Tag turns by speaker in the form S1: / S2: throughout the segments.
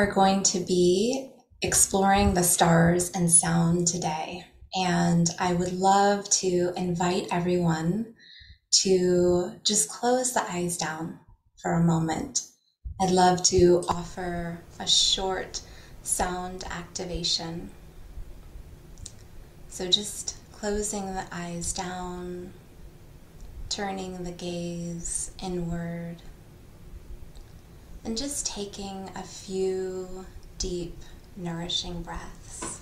S1: Are going to be exploring the stars and sound today. And I would love to invite everyone to just close the eyes down for a moment. I'd love to offer a short sound activation. So just closing the eyes down, turning the gaze inward, and just taking a few deep, nourishing breaths.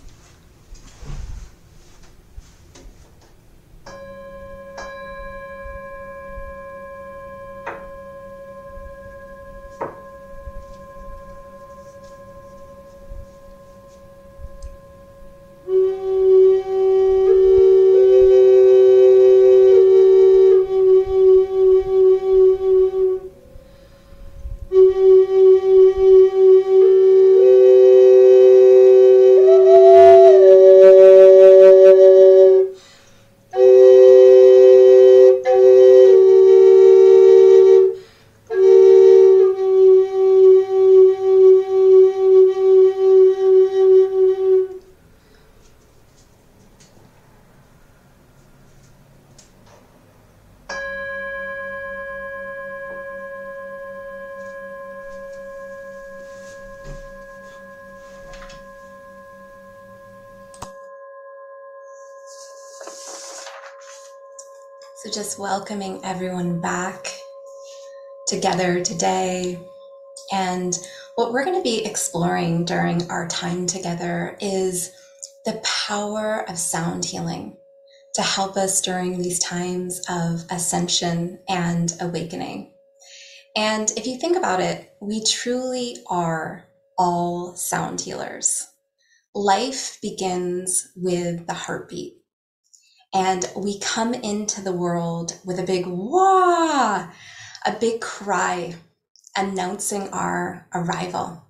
S1: Welcoming everyone back together today. And what we're going to be exploring during our time together is the power of sound healing to help us during these times of ascension and awakening. And if you think about it, we truly are all sound healers. Life begins with the heartbeat. And we come into the world with a big wah, a big cry announcing our arrival.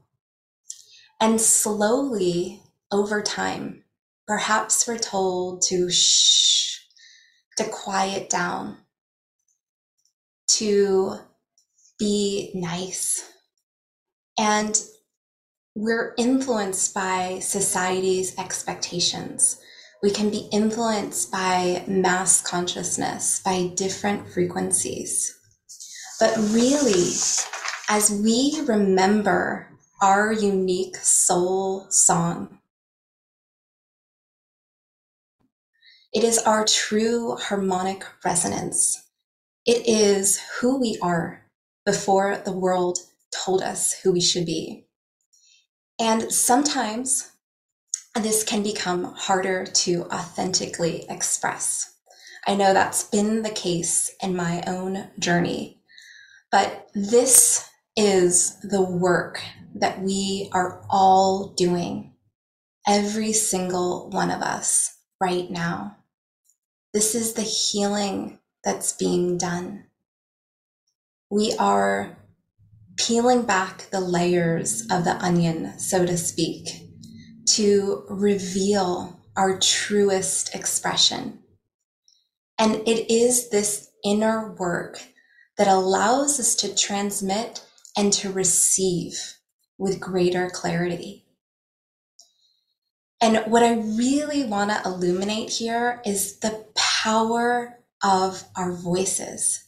S1: And slowly over time, perhaps we're told to shh, to quiet down, to be nice. And we're influenced by society's expectations we can be influenced by mass consciousness, by different frequencies. But really, as we remember our unique soul song, it is our true harmonic resonance. It is who we are before the world told us who we should be. And sometimes this can become harder to authentically express. I know that's been the case in my own journey, but this is the work that we are all doing, every single one of us right now. This is the healing that's being done. We are peeling back the layers of the onion, so to speak, to reveal our truest expression. And it is this inner work that allows us to transmit and to receive with greater clarity. And what I really want to illuminate here is the power of our voices.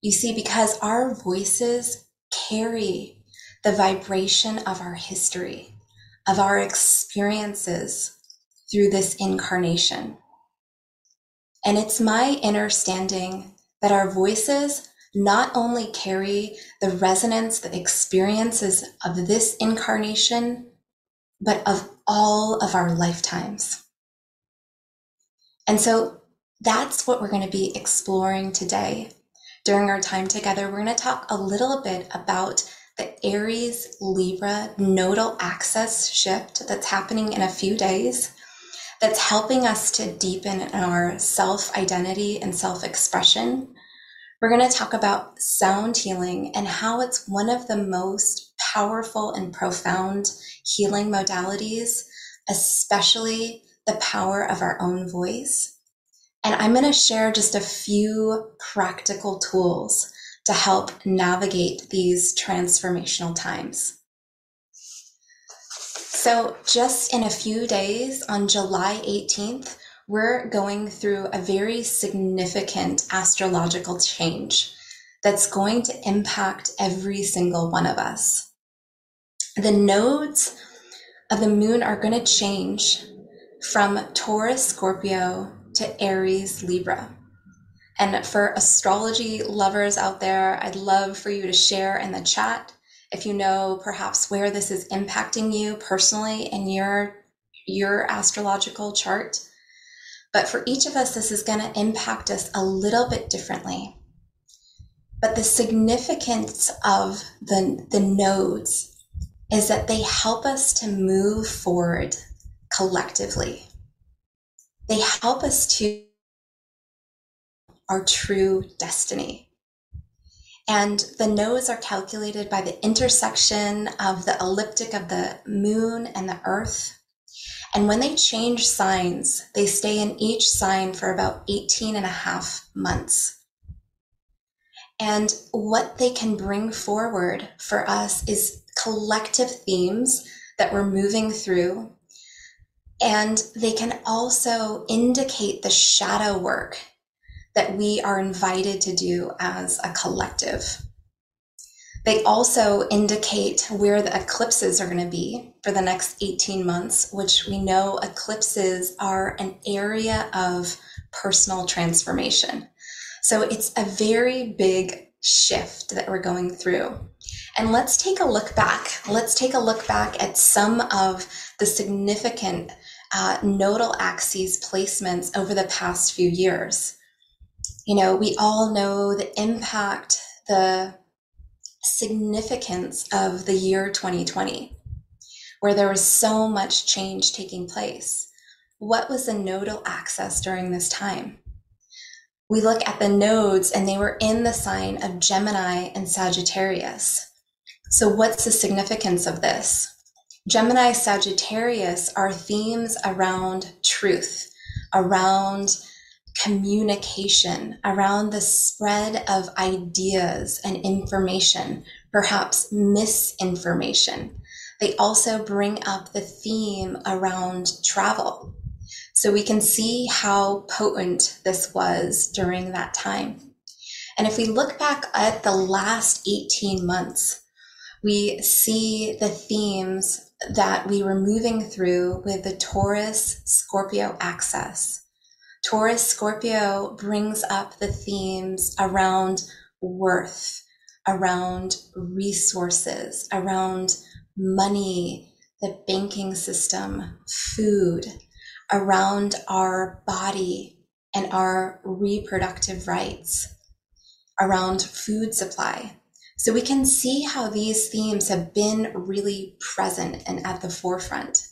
S1: You see, because our voices carry the vibration of our history of our experiences through this incarnation. And it's my understanding that our voices not only carry the resonance, the experiences of this incarnation, but of all of our lifetimes. And so that's what we're going to be exploring today. During our time together, we're going to talk a little bit about the Aries Libra nodal axis shift that's happening in a few days that's helping us to deepen our self identity and self expression. We're going to talk about sound healing and how it's one of the most powerful and profound healing modalities, especially the power of our own voice. And I'm going to share just a few practical tools to help navigate these transformational times. So, just in a few days on July 18th, we're going through a very significant astrological change that's going to impact every single one of us. The nodes of the moon are going to change from Taurus, Scorpio to Aries, Libra. And for astrology lovers out there, I'd love for you to share in the chat if you know perhaps where this is impacting you personally in your your astrological chart. But for each of us, this is going to impact us a little bit differently. But the significance of the, the nodes is that they help us to move forward collectively. They help us to our true destiny. And the nodes are calculated by the intersection of the ecliptic of the moon and the earth. And when they change signs, they stay in each sign for about 18 and a half months. And what they can bring forward for us is collective themes that we're moving through. And they can also indicate the shadow work that we are invited to do as a collective. They also indicate where the eclipses are going to be for the next 18 months, which we know eclipses are an area of personal transformation. So it's a very big shift that we're going through. And let's take a look back. Let's take a look back at some of the significant uh, nodal axes placements over the past few years you know, we all know the impact, the significance of the year 2020, where there was so much change taking place. What was the nodal axis during this time? We look at the nodes and they were in the sign of Gemini and Sagittarius. So, what's the significance of this? Gemini, Sagittarius are themes around truth, around communication, around the spread of ideas and information, perhaps misinformation. They also bring up the theme around travel. So we can see how potent this was during that time. And if we look back at the last 18 months, we see the themes that we were moving through with the Taurus Scorpio axis. Taurus Scorpio brings up the themes around worth, around resources, around money, the banking system, food, around our body and our reproductive rights, around food supply. So we can see how these themes have been really present and at the forefront.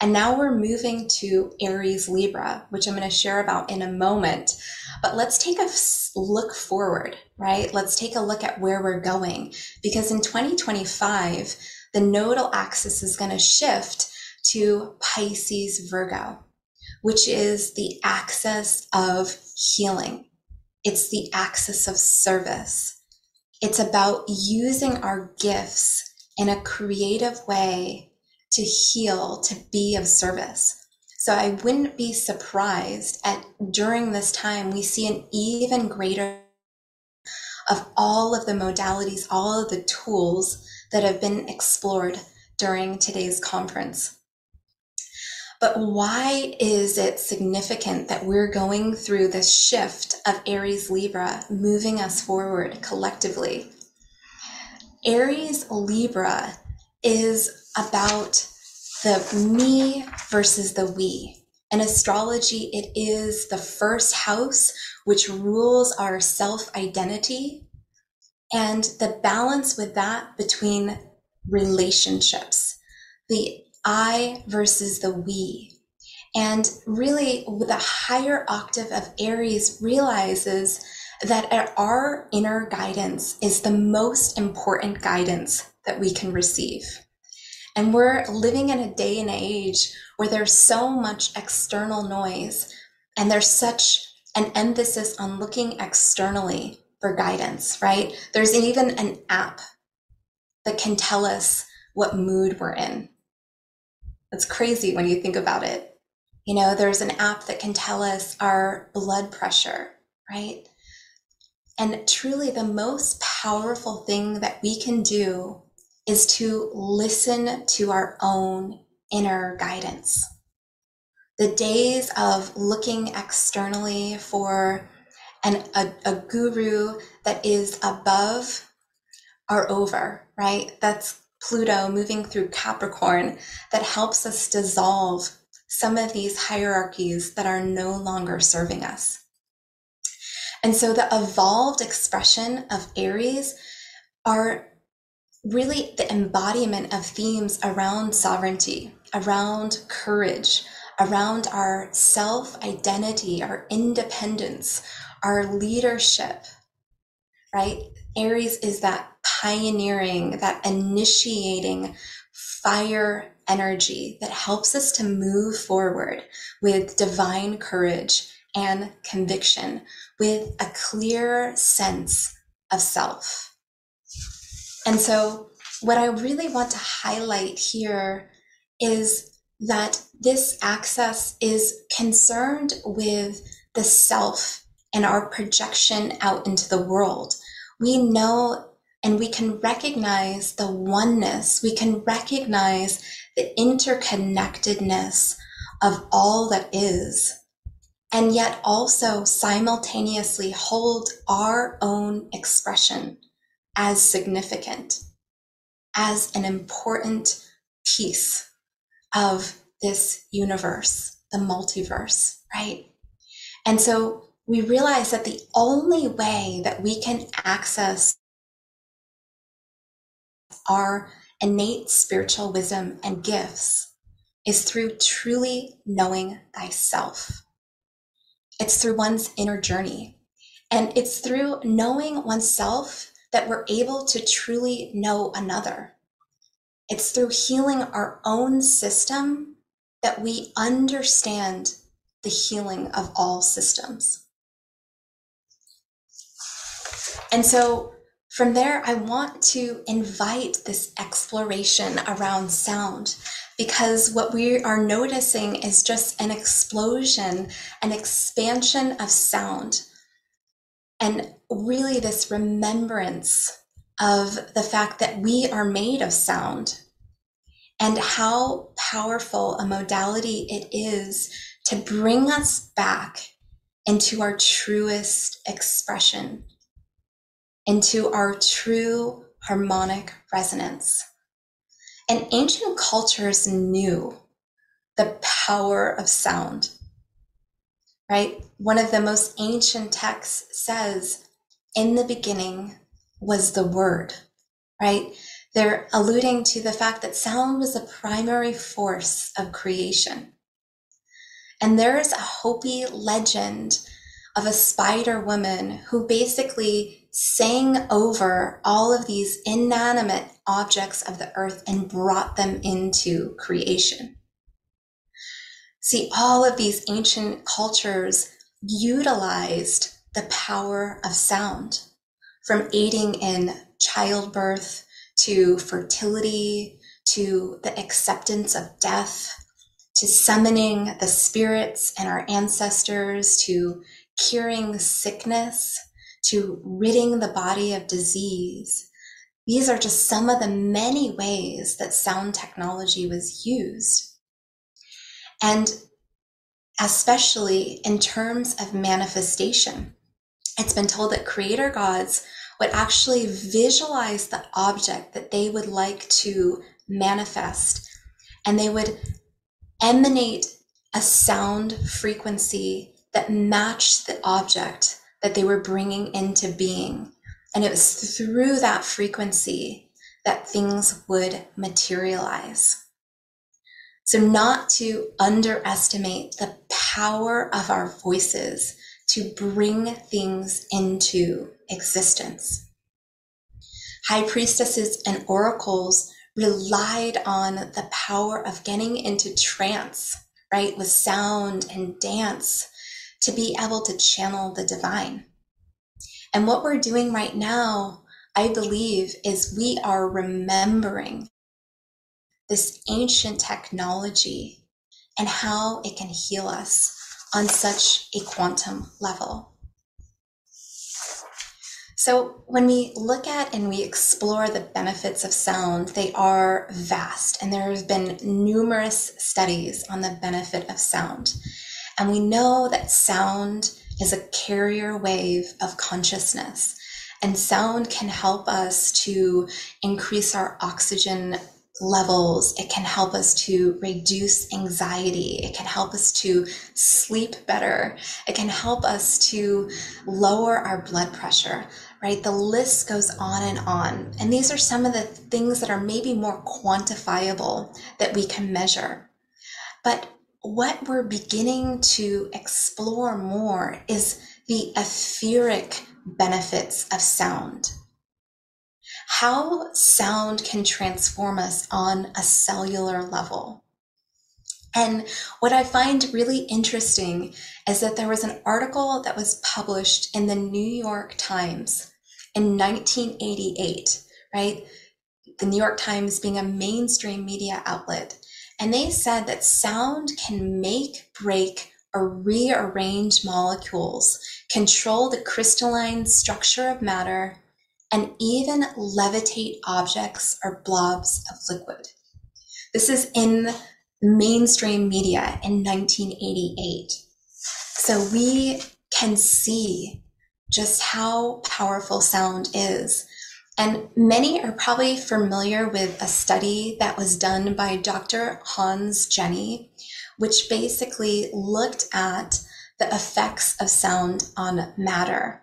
S1: And now we're moving to Aries Libra, which I'm going to share about in a moment. But let's take a look forward, right? Let's take a look at where we're going because in 2025, the nodal axis is going to shift to Pisces Virgo, which is the axis of healing. It's the axis of service. It's about using our gifts in a creative way to heal, to be of service. So I wouldn't be surprised at during this time we see an even greater of all of the modalities, all of the tools that have been explored during today's conference. But why is it significant that we're going through this shift of Aries Libra moving us forward collectively? Aries Libra is about the me versus the we. In astrology, it is the first house which rules our self identity and the balance with that between relationships, the I versus the we. And really, the higher octave of Aries realizes that our inner guidance is the most important guidance that we can receive. And we're living in a day and age where there's so much external noise and there's such an emphasis on looking externally for guidance, right? There's even an app that can tell us what mood we're in. It's crazy when you think about it. You know, there's an app that can tell us our blood pressure, right? And truly, the most powerful thing that we can do is to listen to our own inner guidance. The days of looking externally for an, a, a guru that is above are over, right? That's Pluto moving through Capricorn that helps us dissolve some of these hierarchies that are no longer serving us. And so the evolved expression of Aries are really the embodiment of themes around sovereignty, around courage, around our self identity, our independence, our leadership, right? Aries is that pioneering, that initiating fire energy that helps us to move forward with divine courage and conviction, with a clear sense of self. And so, what I really want to highlight here is that this axis is concerned with the self and our projection out into the world. We know and we can recognize the oneness, we can recognize the interconnectedness of all that is, and yet also simultaneously hold our own expression as significant, as an important piece of this universe, the multiverse, right? And so we realize that the only way that we can access our innate spiritual wisdom and gifts is through truly knowing thyself. It's through one's inner journey. And it's through knowing oneself that we're able to truly know another. It's through healing our own system that we understand the healing of all systems. And so from there, I want to invite this exploration around sound because what we are noticing is just an explosion, an expansion of sound, and really this remembrance of the fact that we are made of sound and how powerful a modality it is to bring us back into our truest expression into our true harmonic resonance. And ancient cultures knew the power of sound, right? One of the most ancient texts says, in the beginning was the word, right? They're alluding to the fact that sound was the primary force of creation. And there is a Hopi legend of a spider woman who basically sang over all of these inanimate objects of the earth and brought them into creation. See, all of these ancient cultures utilized the power of sound from aiding in childbirth to fertility to the acceptance of death to summoning the spirits and our ancestors to curing sickness to ridding the body of disease. These are just some of the many ways that sound technology was used. And especially in terms of manifestation, it's been told that creator gods would actually visualize the object that they would like to manifest, and they would emanate a sound frequency that matched the object that they were bringing into being. And it was through that frequency that things would materialize. So, not to underestimate the power of our voices to bring things into existence. High priestesses and oracles relied on the power of getting into trance, right, with sound and dance to be able to channel the divine. And what we're doing right now, I believe, is we are remembering this ancient technology and how it can heal us on such a quantum level. So, when we look at and we explore the benefits of sound, they are vast, and there have been numerous studies on the benefit of sound. And we know that sound is a carrier wave of consciousness, and sound can help us to increase our oxygen levels. It can help us to reduce anxiety. It can help us to sleep better. It can help us to lower our blood pressure, right? The list goes on and on. And these are some of the things that are maybe more quantifiable that we can measure. But what we're beginning to explore more is the etheric benefits of sound how sound can transform us on a cellular level. And what I find really interesting is that there was an article that was published in the New York Times in 1988, right? The New York Times being a mainstream media outlet. And they said that sound can make, break, or rearrange molecules, control the crystalline structure of matter, and even levitate objects or blobs of liquid. This is in mainstream media in 1988. So we can see just how powerful sound is. And many are probably familiar with a study that was done by Dr. Hans Jenny, which basically looked at the effects of sound on matter.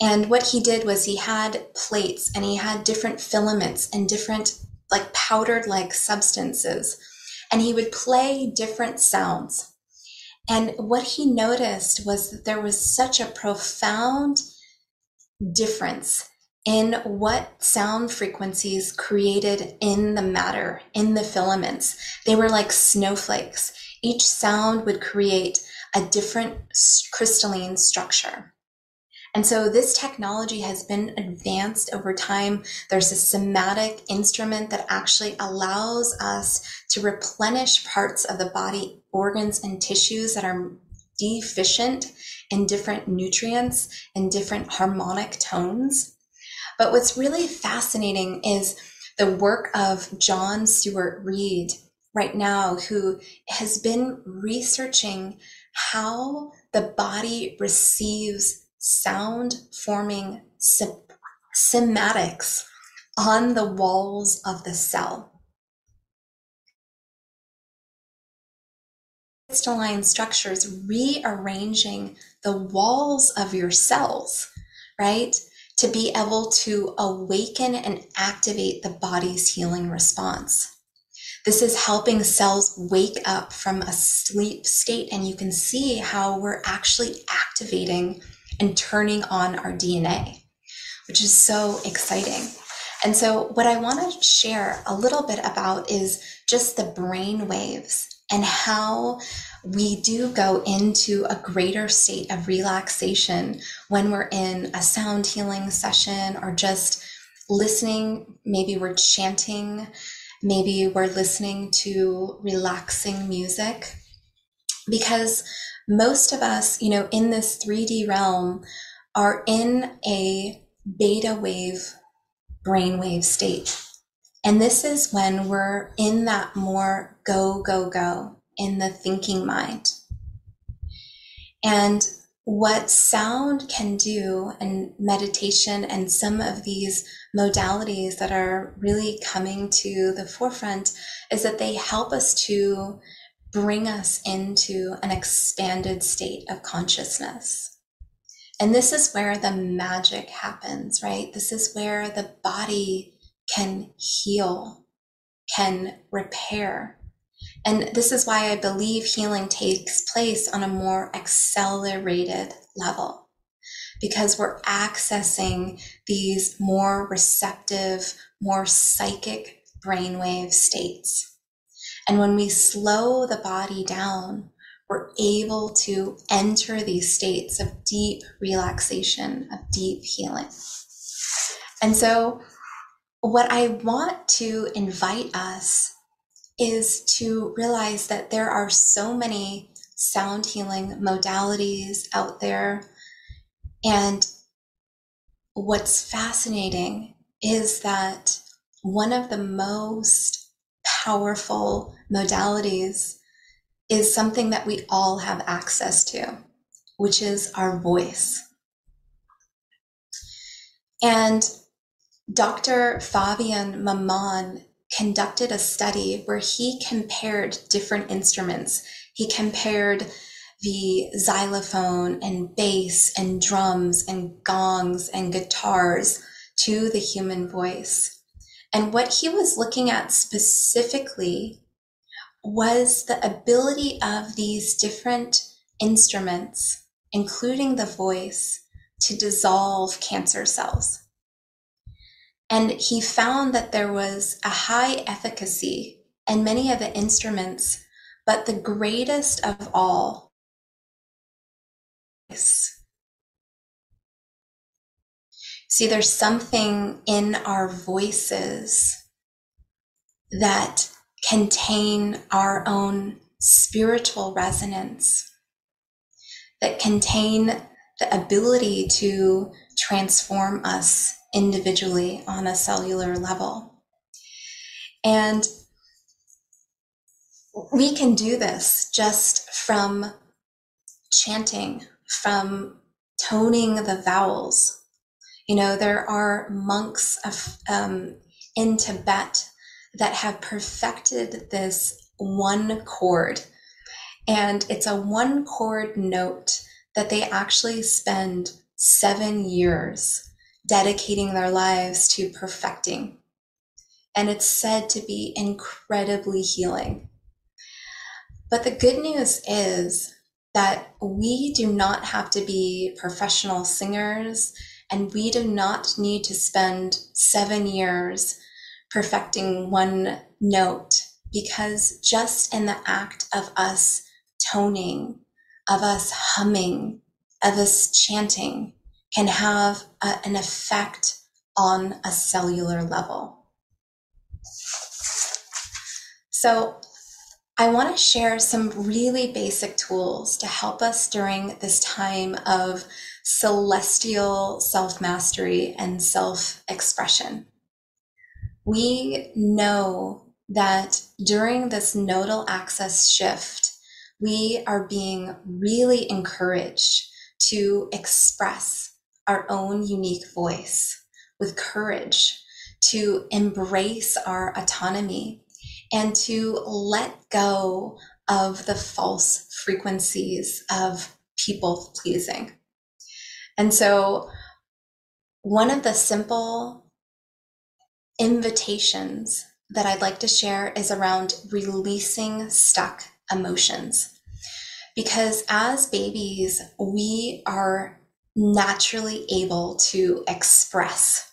S1: And what he did was he had plates and he had different filaments and different like powdered like substances. And he would play different sounds. And what he noticed was that there was such a profound difference in what sound frequencies created in the matter, in the filaments. They were like snowflakes. Each sound would create a different crystalline structure. And so this technology has been advanced over time. There's a cymatic instrument that actually allows us to replenish parts of the body, organs, and tissues that are deficient in different nutrients and different harmonic tones. But what's really fascinating is the work of John Stuart Reid right now, who has been researching how the body receives sound forming cymatics on the walls of the cell. Crystalline structures rearranging the walls of your cells, right? To be able to awaken and activate the body's healing response. This is helping cells wake up from a sleep state, and you can see how we're actually activating and turning on our DNA, which is so exciting. And so, what I want to share a little bit about is just the brain waves and how we do go into a greater state of relaxation when we're in a sound healing session or just listening. Maybe we're chanting, maybe we're listening to relaxing music. Because most of us, you know, in this 3D realm are in a beta wave brainwave state. And this is when we're in that more go, go, go in the thinking mind. And what sound can do and meditation and some of these modalities that are really coming to the forefront is that they help us to bring us into an expanded state of consciousness. And this is where the magic happens, right? This is where the body can heal, can repair. And this is why I believe healing takes place on a more accelerated level because we're accessing these more receptive, more psychic brainwave states. And when we slow the body down, we're able to enter these states of deep relaxation, of deep healing. And so, what I want to invite us is to realize that there are so many sound healing modalities out there. And what's fascinating is that one of the most powerful modalities is something that we all have access to, which is our voice. And Dr. Fabien Maman conducted a study where he compared different instruments. He compared the xylophone and bass and drums and gongs and guitars to the human voice. And what he was looking at specifically was the ability of these different instruments, including the voice, to dissolve cancer cells. And he found that there was a high efficacy in many of the instruments, but the greatest of all See, there's something in our voices that contain our own spiritual resonance, that contain the ability to transform us individually on a cellular level. And we can do this just from chanting, from toning the vowels. You know, there are monks of, um, in Tibet that have perfected this one chord. And it's a one chord note that they actually spend seven years dedicating their lives to perfecting. And it's said to be incredibly healing. But the good news is that we do not have to be professional singers and we do not need to spend seven years perfecting one note because just in the act of us toning, of us humming, of us chanting can have a, an effect on a cellular level. So I want to share some really basic tools to help us during this time of celestial self mastery and self expression we know that during this nodal axis shift, we are being really encouraged to express our own unique voice with courage, to embrace our autonomy, and to let go of the false frequencies of people pleasing. And so, one of the simple invitations that I'd like to share is around releasing stuck emotions. Because as babies, we are naturally able to express.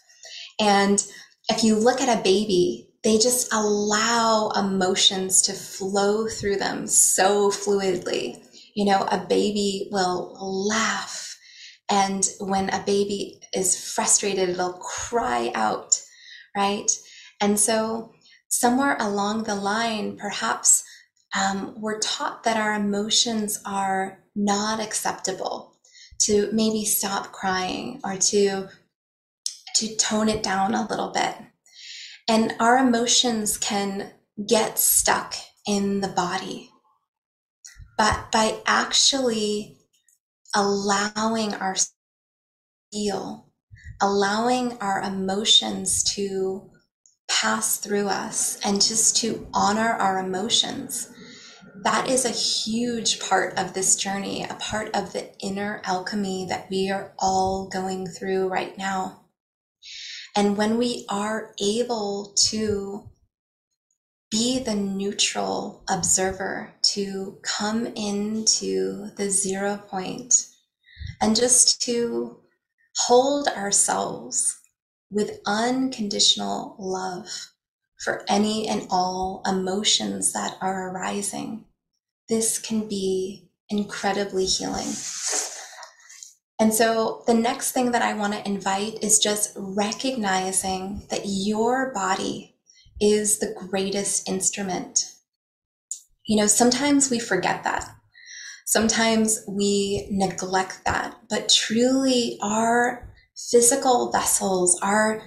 S1: And if you look at a baby, they just allow emotions to flow through them so fluidly. You know, a baby will laugh. And when a baby is frustrated, it'll cry out right? And so, somewhere along the line, perhaps um, we're taught that our emotions are not acceptable, to maybe stop crying or to to tone it down a little bit. And our emotions can get stuck in the body. But by actually allowing our feel allowing our emotions to pass through us and just to honor our emotions. That is a huge part of this journey, a part of the inner alchemy that we are all going through right now. And when we are able to be the neutral observer, to come into the zero point and just to hold ourselves with unconditional love for any and all emotions that are arising. This can be incredibly healing. And so, the next thing that I want to invite is just recognizing that your body is the greatest instrument you know, sometimes we forget that. Sometimes we neglect that, but truly our physical vessels, our,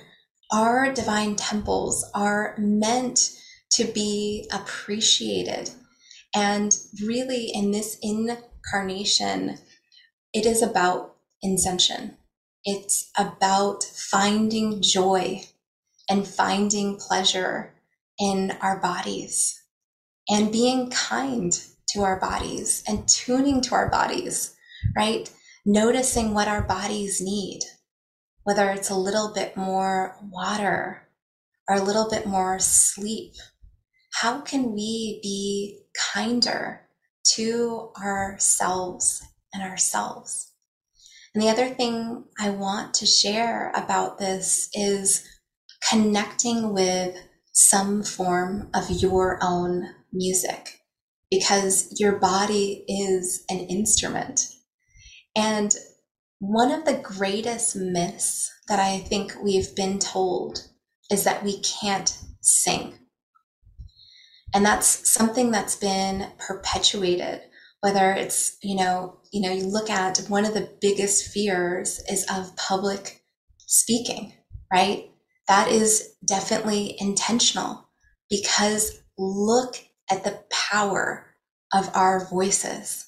S1: our divine temples are meant to be appreciated. And really in this incarnation, it is about intention. It's about finding joy and finding pleasure in our bodies and being kind to our bodies and tuning to our bodies, right? Noticing what our bodies need, whether it's a little bit more water or a little bit more sleep. How can we be kinder to ourselves and ourselves? And the other thing I want to share about this is connecting with some form of your own music because your body is an instrument. And one of the greatest myths that I think we've been told is that we can't sing. And that's something that's been perpetuated, whether it's, you know, you know, you look at one of the biggest fears is of public speaking, right? That is definitely intentional because look at the power of our voices.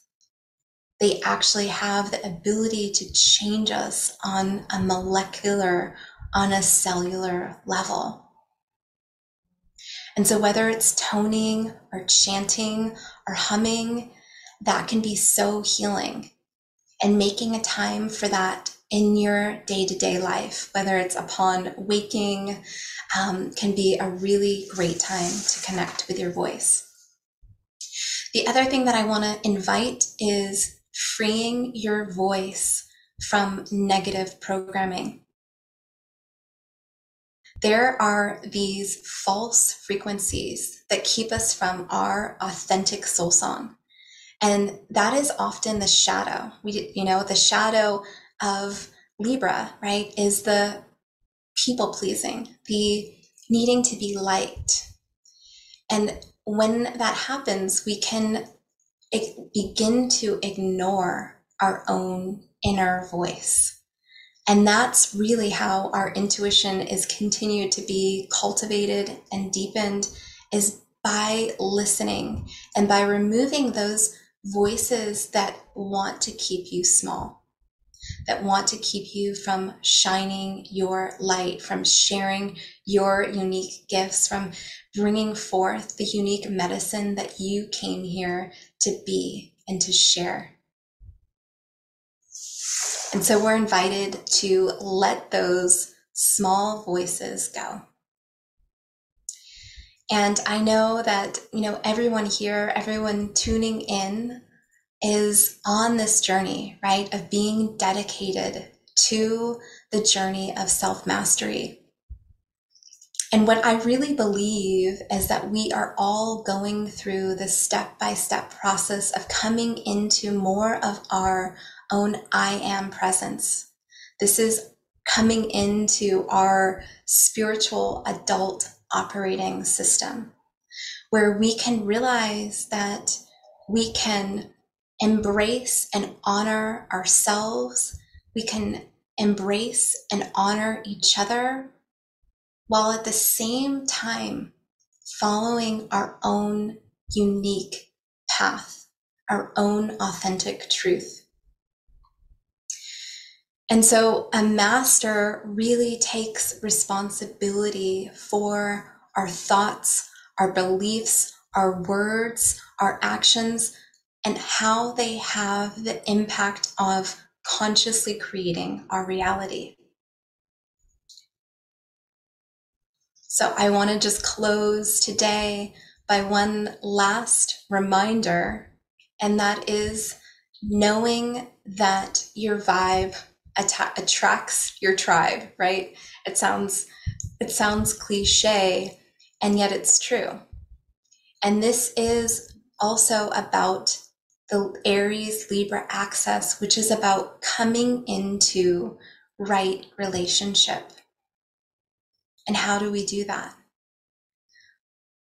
S1: They actually have the ability to change us on a molecular, on a cellular level. And so, whether it's toning or chanting or humming, that can be so healing. And making a time for that in your day to day life, whether it's upon waking, um, can be a really great time to connect with your voice. The other thing that I want to invite is freeing your voice from negative programming. There are these false frequencies that keep us from our authentic soul song. And that is often the shadow. We, you know, the shadow of Libra, right, is the people pleasing, the needing to be liked. And when that happens, we can begin to ignore our own inner voice. And that's really how our intuition is continued to be cultivated and deepened is by listening and by removing those voices that want to keep you small that want to keep you from shining your light, from sharing your unique gifts, from bringing forth the unique medicine that you came here to be and to share. And so we're invited to let those small voices go. And I know that, you know, everyone here, everyone tuning in is on this journey, right, of being dedicated to the journey of self mastery. And what I really believe is that we are all going through this step by step process of coming into more of our own I am presence. This is coming into our spiritual adult operating system where we can realize that we can embrace and honor ourselves. We can embrace and honor each other while at the same time following our own unique path, our own authentic truth. And so a master really takes responsibility for our thoughts, our beliefs, our words, our actions, and how they have the impact of consciously creating our reality. So I want to just close today by one last reminder, and that is knowing that your vibe att- attracts your tribe, right? It sounds it sounds cliche, and yet it's true. And this is also about the Aries Libra axis, which is about coming into right relationship. And how do we do that?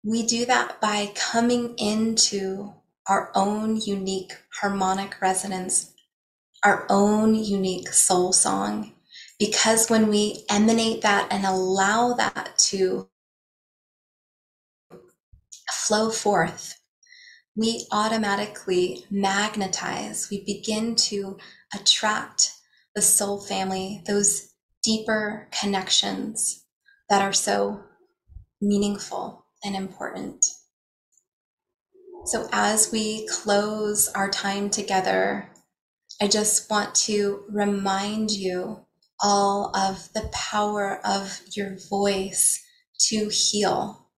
S1: We do that by coming into our own unique harmonic resonance, our own unique soul song. Because when we emanate that and allow that to flow forth, we automatically magnetize, we begin to attract the soul family, those deeper connections that are so meaningful and important. So, as we close our time together, I just want to remind you all of the power of your voice to heal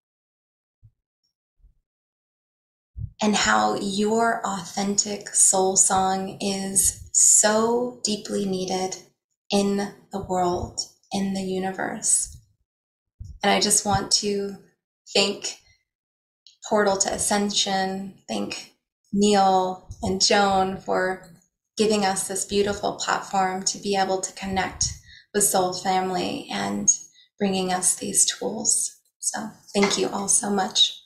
S1: and how your authentic soul song is so deeply needed in the world, in the universe. And I just want to thank Portal to Ascension, thank Neil and Joan for giving us this beautiful platform to be able to connect with Soul Family and bringing us these tools. So thank you all so much.